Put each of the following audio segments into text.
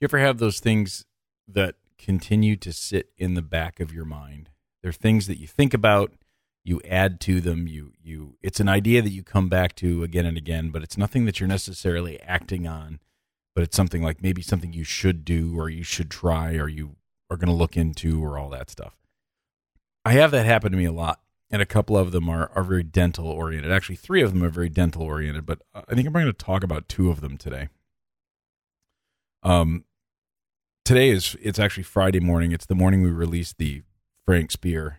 You ever have those things that continue to sit in the back of your mind? They're things that you think about, you add to them, you you it's an idea that you come back to again and again, but it's nothing that you're necessarily acting on, but it's something like maybe something you should do or you should try or you are going to look into or all that stuff. I have that happen to me a lot, and a couple of them are are very dental oriented. Actually, three of them are very dental oriented, but uh, I think I'm going to talk about two of them today. Um, today is it's actually Friday morning. It's the morning we released the Frank Spear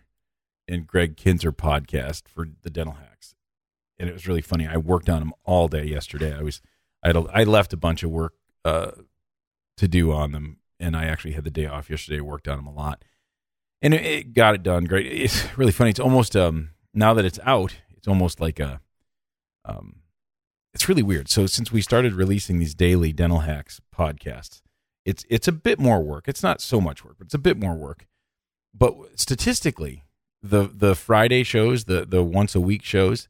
and Greg Kinzer podcast for the Dental Hacks, and it was really funny. I worked on them all day yesterday. I was I had a, I left a bunch of work uh, to do on them, and I actually had the day off yesterday. Worked on them a lot, and it, it got it done great. It's really funny. It's almost um now that it's out, it's almost like a um it's really weird. So since we started releasing these daily dental hacks podcasts, it's it's a bit more work. It's not so much work, but it's a bit more work. But statistically, the the Friday shows, the the once a week shows,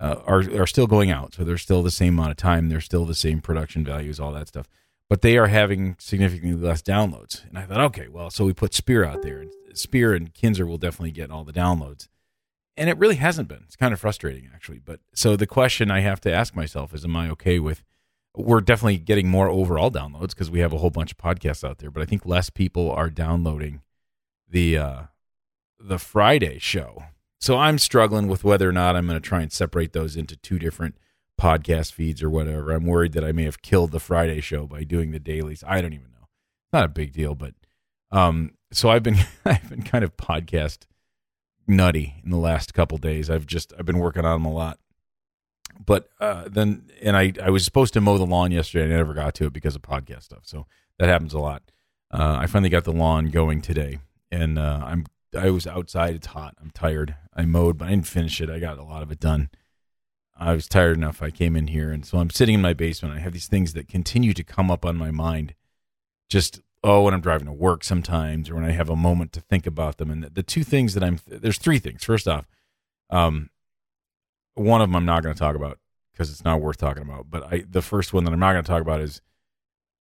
uh, are are still going out. So they're still the same amount of time. They're still the same production values, all that stuff. But they are having significantly less downloads. And I thought, okay, well, so we put Spear out there, and Spear and Kinzer will definitely get all the downloads and it really hasn't been. It's kind of frustrating, actually. But so the question I have to ask myself is, am I okay with? We're definitely getting more overall downloads because we have a whole bunch of podcasts out there, but I think less people are downloading the uh, the Friday show. So I'm struggling with whether or not I'm going to try and separate those into two different podcast feeds or whatever. I'm worried that I may have killed the Friday show by doing the dailies. I don't even know. Not a big deal, but um, so I've been I've been kind of podcast nutty in the last couple days. I've just I've been working on them a lot. But uh, then, and I I was supposed to mow the lawn yesterday, and I never got to it because of podcast stuff. So that happens a lot. Uh, I finally got the lawn going today, and uh, I'm I was outside. It's hot. I'm tired. I mowed, but I didn't finish it. I got a lot of it done. I was tired enough. I came in here, and so I'm sitting in my basement. I have these things that continue to come up on my mind, just oh, when I'm driving to work sometimes, or when I have a moment to think about them. And the, the two things that I'm there's three things. First off, um, one of them I'm not going to talk about because it's not worth talking about. But I the first one that I'm not going to talk about is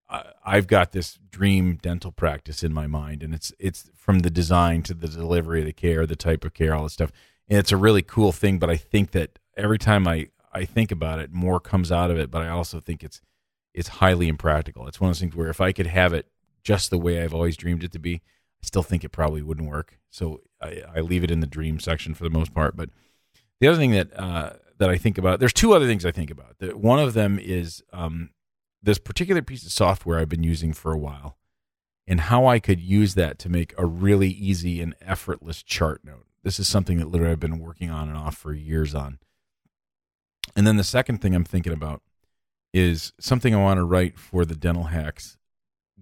I've got this dream dental practice in my mind, and it's it's from the design to the delivery of the care, the type of care, all this stuff. And it's a really cool thing. But I think that every time I I think about it, more comes out of it. But I also think it's it's highly impractical. It's one of those things where if I could have it just the way I've always dreamed it to be, I still think it probably wouldn't work. So I, I leave it in the dream section for the most part. But the other thing that uh, that I think about, there's two other things I think about. The, one of them is um, this particular piece of software I've been using for a while, and how I could use that to make a really easy and effortless chart note. This is something that literally I've been working on and off for years on. And then the second thing I'm thinking about is something I want to write for the dental hacks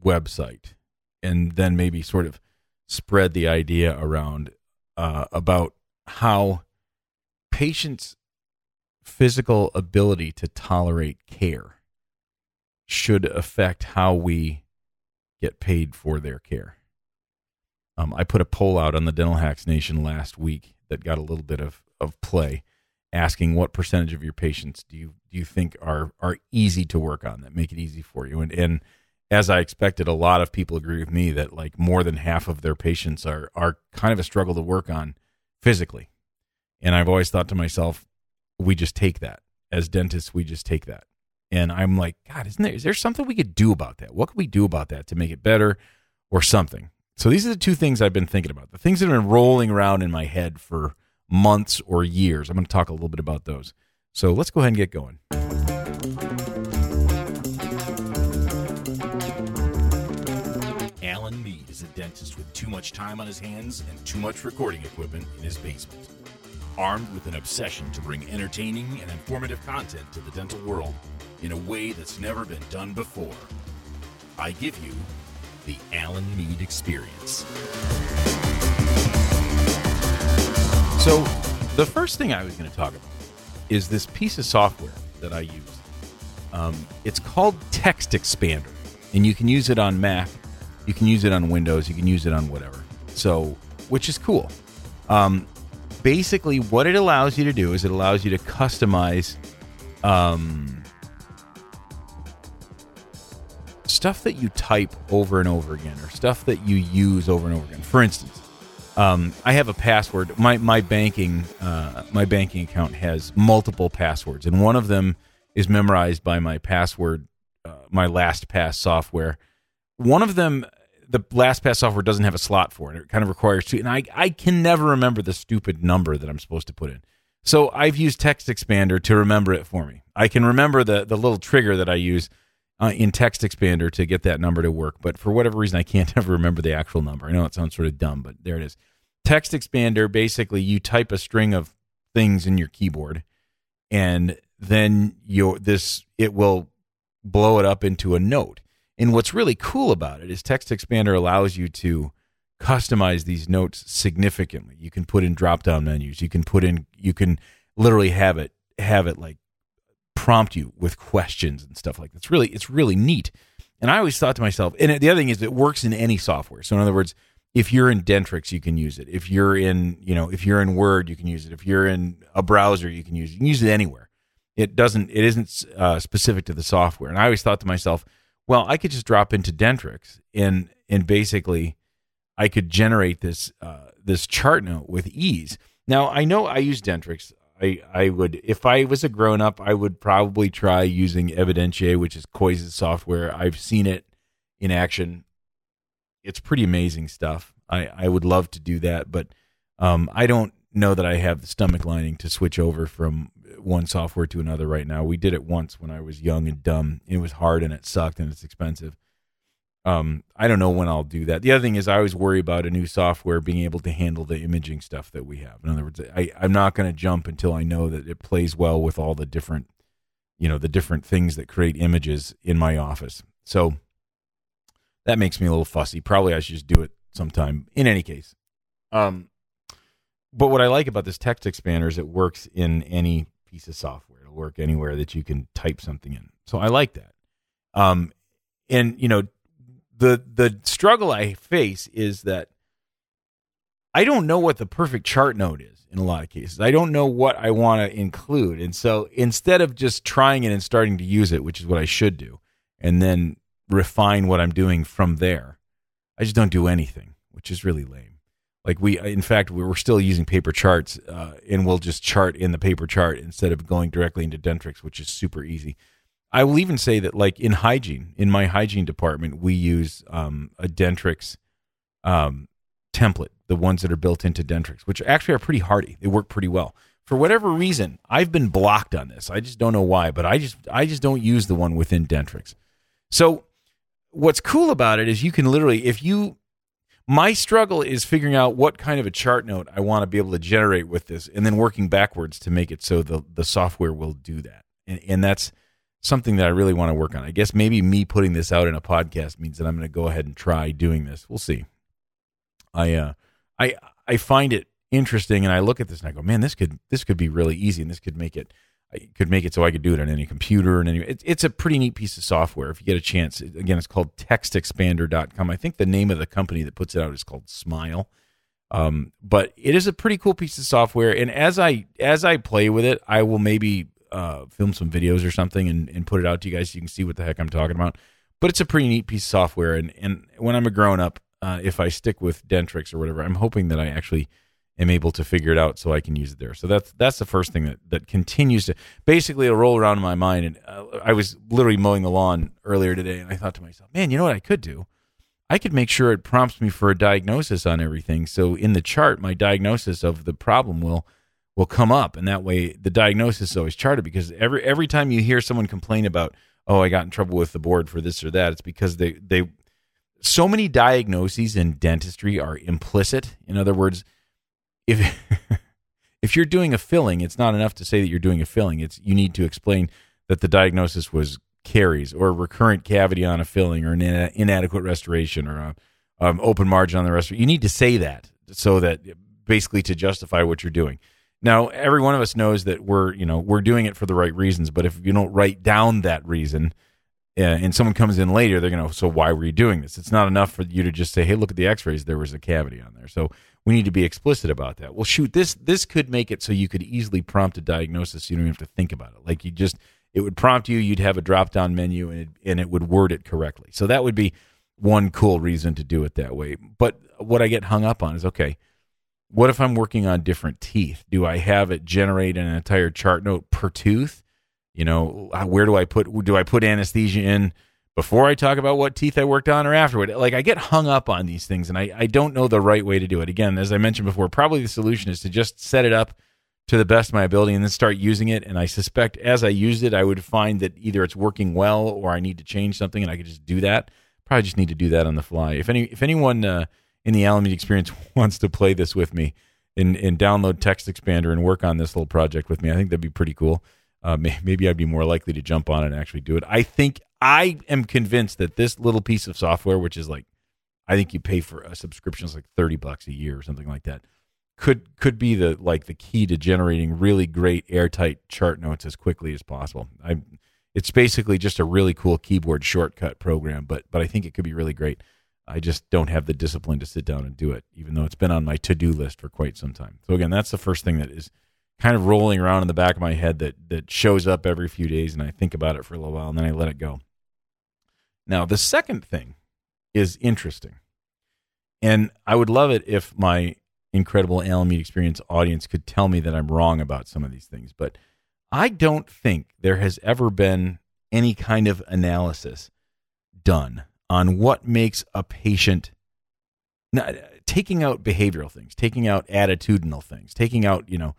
website and then maybe sort of spread the idea around uh, about how patients' physical ability to tolerate care should affect how we get paid for their care. Um, I put a poll out on the Dental Hacks Nation last week that got a little bit of, of play, asking what percentage of your patients do you do you think are are easy to work on that make it easy for you, and and as I expected, a lot of people agree with me that like more than half of their patients are are kind of a struggle to work on physically. And I've always thought to myself, we just take that as dentists. We just take that, and I'm like, God, isn't there is there something we could do about that? What could we do about that to make it better, or something? So these are the two things I've been thinking about. The things that have been rolling around in my head for months or years. I'm going to talk a little bit about those. So let's go ahead and get going. Dentist with too much time on his hands and too much recording equipment in his basement. Armed with an obsession to bring entertaining and informative content to the dental world in a way that's never been done before, I give you the Alan Mead Experience. So, the first thing I was going to talk about is this piece of software that I use. Um, it's called Text Expander, and you can use it on Mac you can use it on Windows. You can use it on whatever. So, which is cool. Um, basically, what it allows you to do is it allows you to customize um, stuff that you type over and over again, or stuff that you use over and over again. For instance, um, I have a password. My my banking uh, my banking account has multiple passwords, and one of them is memorized by my password, uh, my LastPass software. One of them, the LastPass software doesn't have a slot for it. It kind of requires two, and I I can never remember the stupid number that I'm supposed to put in. So I've used Text Expander to remember it for me. I can remember the the little trigger that I use uh, in Text Expander to get that number to work, but for whatever reason, I can't ever remember the actual number. I know it sounds sort of dumb, but there it is. Text Expander basically you type a string of things in your keyboard, and then your this it will blow it up into a note. And what's really cool about it is Text Expander allows you to customize these notes significantly. You can put in drop down menus. You can put in you can literally have it have it like prompt you with questions and stuff like that. It's really it's really neat. And I always thought to myself, and the other thing is it works in any software. So in other words, if you're in Dentrix, you can use it. If you're in, you know, if you're in Word, you can use it. If you're in a browser, you can use it. You can use it anywhere. It doesn't. It isn't uh, specific to the software. And I always thought to myself, well, I could just drop into Dentrix and and basically I could generate this uh, this chart note with ease. Now I know I use Dentrix. I, I would if I was a grown up, I would probably try using Evidentiae, which is Kois' software. I've seen it in action. It's pretty amazing stuff. I, I would love to do that, but um, I don't know that I have the stomach lining to switch over from one software to another right now. We did it once when I was young and dumb. It was hard and it sucked and it's expensive. Um, I don't know when I'll do that. The other thing is I always worry about a new software being able to handle the imaging stuff that we have. In other words, I, I'm not going to jump until I know that it plays well with all the different, you know, the different things that create images in my office. So that makes me a little fussy. Probably I should just do it sometime. In any case, um, but what I like about this text expander is it works in any piece of software. It'll work anywhere that you can type something in. So I like that. Um, and you know, the the struggle I face is that I don't know what the perfect chart note is in a lot of cases. I don't know what I want to include. And so instead of just trying it and starting to use it, which is what I should do, and then refine what I'm doing from there, I just don't do anything, which is really lame. Like we, in fact, we were still using paper charts, uh, and we'll just chart in the paper chart instead of going directly into Dentrix, which is super easy. I will even say that, like in hygiene, in my hygiene department, we use um, a Dentrix um, template, the ones that are built into Dentrix, which actually are pretty hardy. They work pretty well. For whatever reason, I've been blocked on this. I just don't know why, but I just I just don't use the one within Dentrix. So what's cool about it is you can literally, if you my struggle is figuring out what kind of a chart note I want to be able to generate with this, and then working backwards to make it so the the software will do that. And, and that's something that I really want to work on. I guess maybe me putting this out in a podcast means that I'm going to go ahead and try doing this. We'll see. I uh, I I find it interesting, and I look at this and I go, man, this could this could be really easy, and this could make it I could make it so I could do it on any computer and any. It, it's a pretty neat piece of software. If you get a chance, again, it's called TextExpander.com. I think the name of the company that puts it out is called Smile. Um, but it is a pretty cool piece of software, and as I as I play with it, I will maybe uh, film some videos or something and, and put it out to you guys so you can see what the heck I'm talking about. But it's a pretty neat piece of software. And, and when I'm a grown up, uh, if I stick with Dentrix or whatever, I'm hoping that I actually am able to figure it out so I can use it there. So that's that's the first thing that, that continues to basically roll around in my mind. And uh, I was literally mowing the lawn earlier today, and I thought to myself, man, you know what I could do? I could make sure it prompts me for a diagnosis on everything. So in the chart, my diagnosis of the problem will will come up, and that way the diagnosis is always charted. Because every every time you hear someone complain about, oh, I got in trouble with the board for this or that, it's because they they so many diagnoses in dentistry are implicit. In other words, if if you're doing a filling, it's not enough to say that you're doing a filling. It's you need to explain that the diagnosis was caries or recurrent cavity on a filling or an inadequate restoration or a um, open margin on the restoration. You need to say that so that basically to justify what you're doing. Now, every one of us knows that we're, you know, we're doing it for the right reasons. But if you don't write down that reason, uh, and someone comes in later, they're going to, so why were you doing this? It's not enough for you to just say, hey, look at the X-rays. There was a cavity on there. So we need to be explicit about that. Well, shoot, this this could make it so you could easily prompt a diagnosis. You don't even have to think about it. Like you just It would prompt you. You'd have a drop down menu, and it, and it would word it correctly. So that would be one cool reason to do it that way. But what I get hung up on is okay. What if I'm working on different teeth? Do I have it generate an entire chart note per tooth? You know, where do I put do I put anesthesia in before I talk about what teeth I worked on or afterward? Like I get hung up on these things and I, I don't know the right way to do it. Again, as I mentioned before, probably the solution is to just set it up to the best of my ability and then start using it. And I suspect as I used it, I would find that either it's working well or I need to change something and I could just do that. Probably just need to do that on the fly. If any if anyone uh, in the Alan Mead experience wants to play this with me and, and download Text Expander and work on this little project with me, I think that'd be pretty cool. Uh, maybe I'd be more likely to jump on and actually do it. I think I am convinced that this little piece of software, which is like, I think you pay for a subscription, it's like thirty bucks a year or something like that, could could be the like the key to generating really great airtight chart notes as quickly as possible. I, it's basically just a really cool keyboard shortcut program, but but I think it could be really great. I just don't have the discipline to sit down and do it, even though it's been on my to do list for quite some time. So again, that's the first thing that is kind of rolling around in the back of my head that that shows up every few days and I think about it for a little while and then I let it go. Now, the second thing is interesting. And I would love it if my incredible Alan Mead experience audience could tell me that I'm wrong about some of these things, but I don't think there has ever been any kind of analysis done on what makes a patient not, taking out behavioral things, taking out attitudinal things, taking out, you know,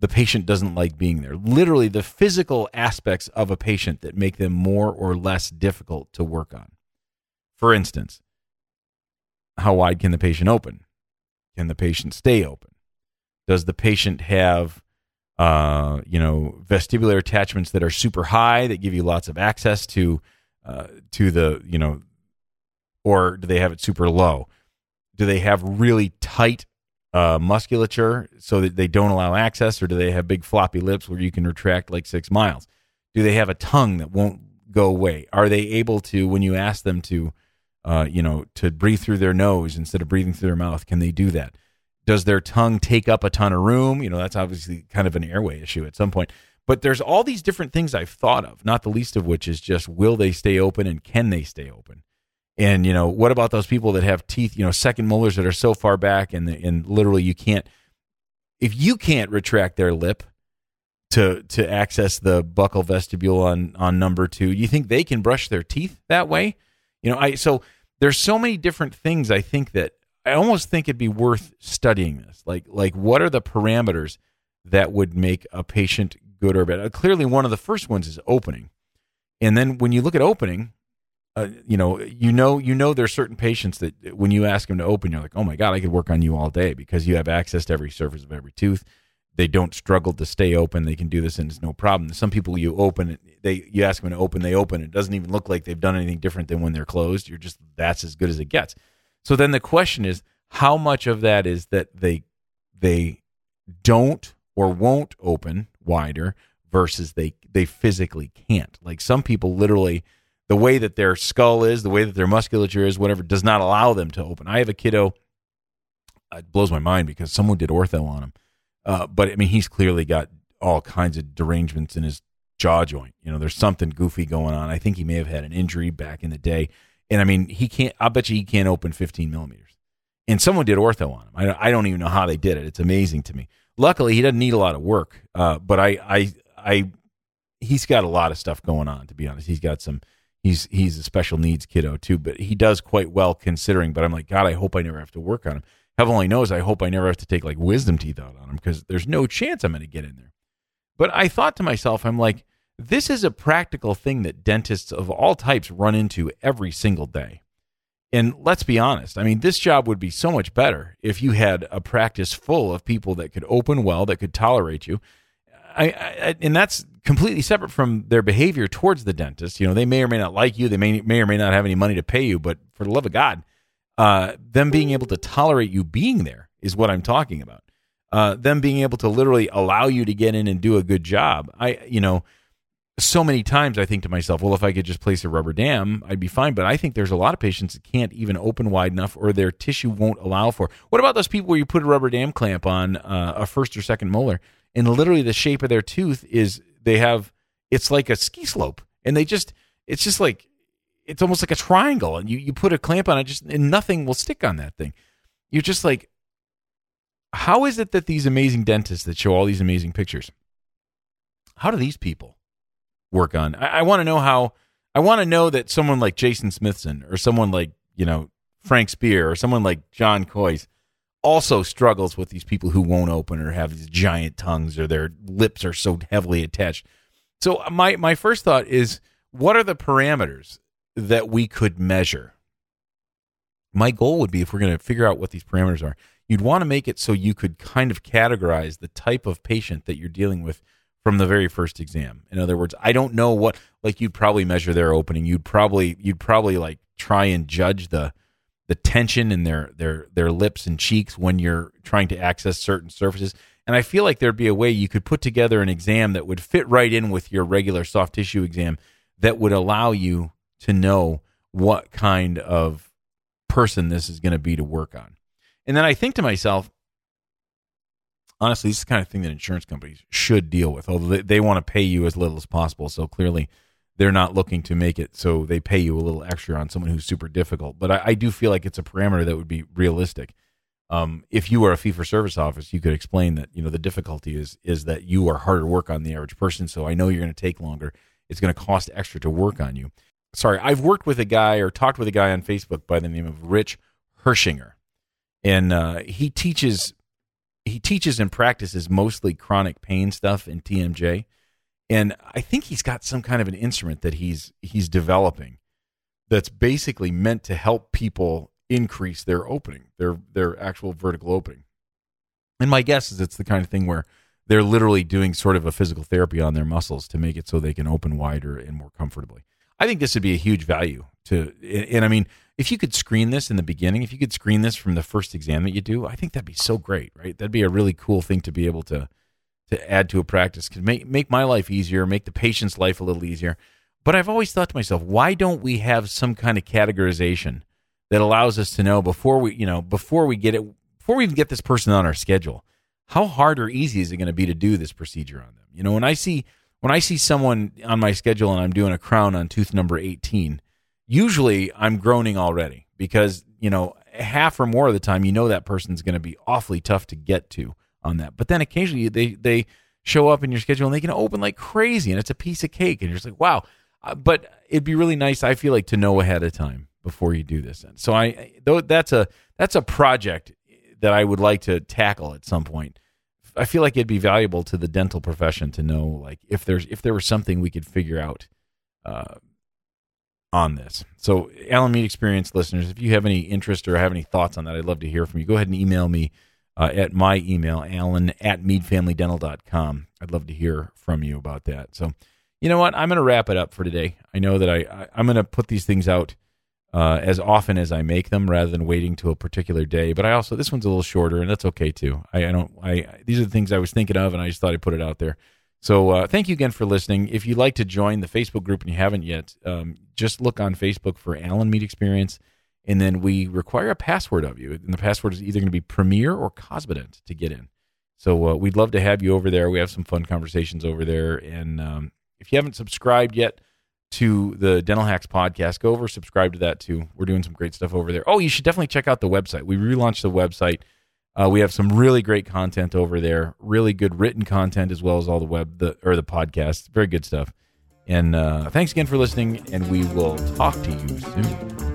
the patient doesn't like being there. Literally, the physical aspects of a patient that make them more or less difficult to work on. For instance, how wide can the patient open? Can the patient stay open? Does the patient have, uh, you know, vestibular attachments that are super high that give you lots of access to, uh, to the, you know, or do they have it super low? Do they have really tight uh, musculature so that they don't allow access, or do they have big floppy lips where you can retract like six miles? Do they have a tongue that won't go away? Are they able to, when you ask them to, uh, you know, to breathe through their nose instead of breathing through their mouth, can they do that? Does their tongue take up a ton of room? You know, that's obviously kind of an airway issue at some point. But there's all these different things I've thought of, not the least of which is just will they stay open and can they stay open? And you know, what about those people that have teeth, you know, second molars that are so far back and and literally you can't if you can't retract their lip to to access the buccal vestibule on on number 2, you think they can brush their teeth that way? You know, I so there's so many different things I think that I almost think it'd be worth studying this. Like like what are the parameters that would make a patient good or bad? Clearly one of the first ones is opening. And then when you look at opening, uh, you know, you know, you know, there's certain patients that when you ask them to open, you're like, oh my god, I could work on you all day because you have access to every surface of every tooth. They don't struggle to stay open. They can do this and it's no problem. Some people you open they you ask them to open, they open. It doesn't even look like they've done anything different than when they're closed. You're just that's as good as it gets. So then the question is, how much of that is that they they don't or won't open wider versus they they physically can't. Like some people literally the way that their skull is, the way that their musculature is, whatever, does not allow them to open. I have a kiddo. It blows my mind because someone did ortho on him, uh, but I mean he's clearly got all kinds of derangements in his jaw joint. You know, there's something goofy going on. I think he may have had an injury back in the day, and I mean he can't. I bet you he can't open 15 millimeters. And someone did ortho on him. I, I don't even know how they did it. It's amazing to me. Luckily, he doesn't need a lot of work, uh, but I, I, I, he's got a lot of stuff going on. To be honest, he's got some he's he's a special needs kiddo too, but he does quite well considering. But I'm like, God, I hope I never have to work on him. Heaven only knows, I hope I never have to take like wisdom teeth out on him because there's no chance I'm going to get in there. But I thought to myself, I'm like, this is a practical thing that dentists of all types run into every single day. And let's be honest, I mean, this job would be so much better if you had a practice full of people that could open well, that could tolerate you. I, I, and that's completely separate from their behavior towards the dentist. You know, they may or may not like you. They may may or may not have any money to pay you. But for the love of God, uh, them being able to tolerate you being there is what I'm talking about. Uh, them being able to literally allow you to get in and do a good job. I, you know, so many times I think to myself, well, if I could just place a rubber dam, I'd be fine. But I think there's a lot of patients that can't even open wide enough or their tissue won't allow for. What about those people where you put a rubber dam clamp on uh, a first or second molar and literally the shape of their tooth is they have it's like a ski slope, and they just it's just like it's almost like a triangle, and you you put a clamp on it, just and nothing will stick on that thing. You're just like, how is it that these amazing dentists that show all these amazing pictures, how do these people work on? I, I want to know how. I want to know that someone like Jason Smithson or someone like you know Frank Spear or someone like John Kois also struggles with these people who won't open or have these giant tongues or their lips are so heavily attached. So uh, my my first thought is what are the parameters that we could measure? My goal would be if we're going to figure out what these parameters are, you'd want to make it so you could kind of categorize the type of patient that you're dealing with from the very first exam. In other words, I don't know what like you'd probably measure their opening. You'd probably you'd probably like try and judge the the tension in their their their lips and cheeks when you're trying to access certain surfaces. And I feel like there'd be a way you could put together an exam that would fit right in with your regular soft tissue exam that would allow you to know what kind of person this is going to be to work on. And then I think to myself, honestly, this is the kind of thing that insurance companies should deal with, although they, they want to pay you as little as possible. So clearly, they're not looking to make it so they pay you a little extra on someone who's super difficult. But I, I do feel like it's a parameter that would be realistic. Um, if you were a fee for service office, you could explain that you know the difficulty is is that you are harder work on the average person. So I know you're going to take longer. It's going to cost extra to work on you. Sorry, I've worked with a guy or talked with a guy on Facebook by the name of Rich Hirschinger, and uh, he teaches he teaches and practices mostly chronic pain stuff in TMJ and I think he's got some kind of an instrument that he's he's developing that's basically meant to help people increase their opening, their their actual vertical opening. And my guess is it's the kind of thing where they're literally doing sort of a physical therapy on their muscles to make it so they can open wider and more comfortably. I think this would be a huge value to and, and I mean, if you could screen this in the beginning, if you could screen this from the first exam that you do, I think that'd be so great, right? That'd be a really cool thing to be able to to add to a practice could make make my life easier, make the patient's life a little easier. But I've always thought to myself, why don't we have some kind of categorization that allows us to know before we, you know, before we get it, before we even get this person on our schedule, how hard or easy is it going to be to do this procedure on them? You know, when I see when I see someone on my schedule and I'm doing a crown on tooth number 18, usually I'm groaning already because, you know, half or more of the time you know that person's going to be awfully tough to get to on that. But then occasionally they they show up in your schedule and they can open like crazy, and it's a piece of cake, and you're just like, wow. Uh, but it'd be really nice, I feel like, to know ahead of time before you do this. And so I though that's a that's a project that I would like to tackle at some point. I feel like it'd be valuable to the dental profession to know like if there's if there was something we could figure out uh, on this. So Alan Mead Experience listeners, if you have any interest or have any thoughts on that, I'd love to hear from you. Go ahead and email me uh, at my email, alan at meadfamilydental.com. I'd love to hear from you about that. So, you know what? I'm going to wrap it up for today. I know that I, I am going to put these things out uh, as often as I make them, rather than waiting to a particular day. But I also this one's a little shorter, and that's okay too. I, I don't. I these are the things I was thinking of, and I just thought I'd put it out there. So uh, thank you again for listening. If you'd like to join the Facebook group and you haven't yet, um, just look on Facebook for Alan Mead Experience and then we require a password of you. And the password is either going to be Premier or Cosmedent to get in. So uh, we'd love to have you over there. We have some fun conversations over there. And um, if you haven't subscribed yet to the Dental Hacks podcast, go over subscribe to that too. We're doing some great stuff over there. Oh, you should definitely check out the website. We relaunched the website. Uh, we have some really great content over there. Really good written content as well as all the web the or the podcast. Very good stuff. And uh, thanks again for listening. And we will talk to you soon.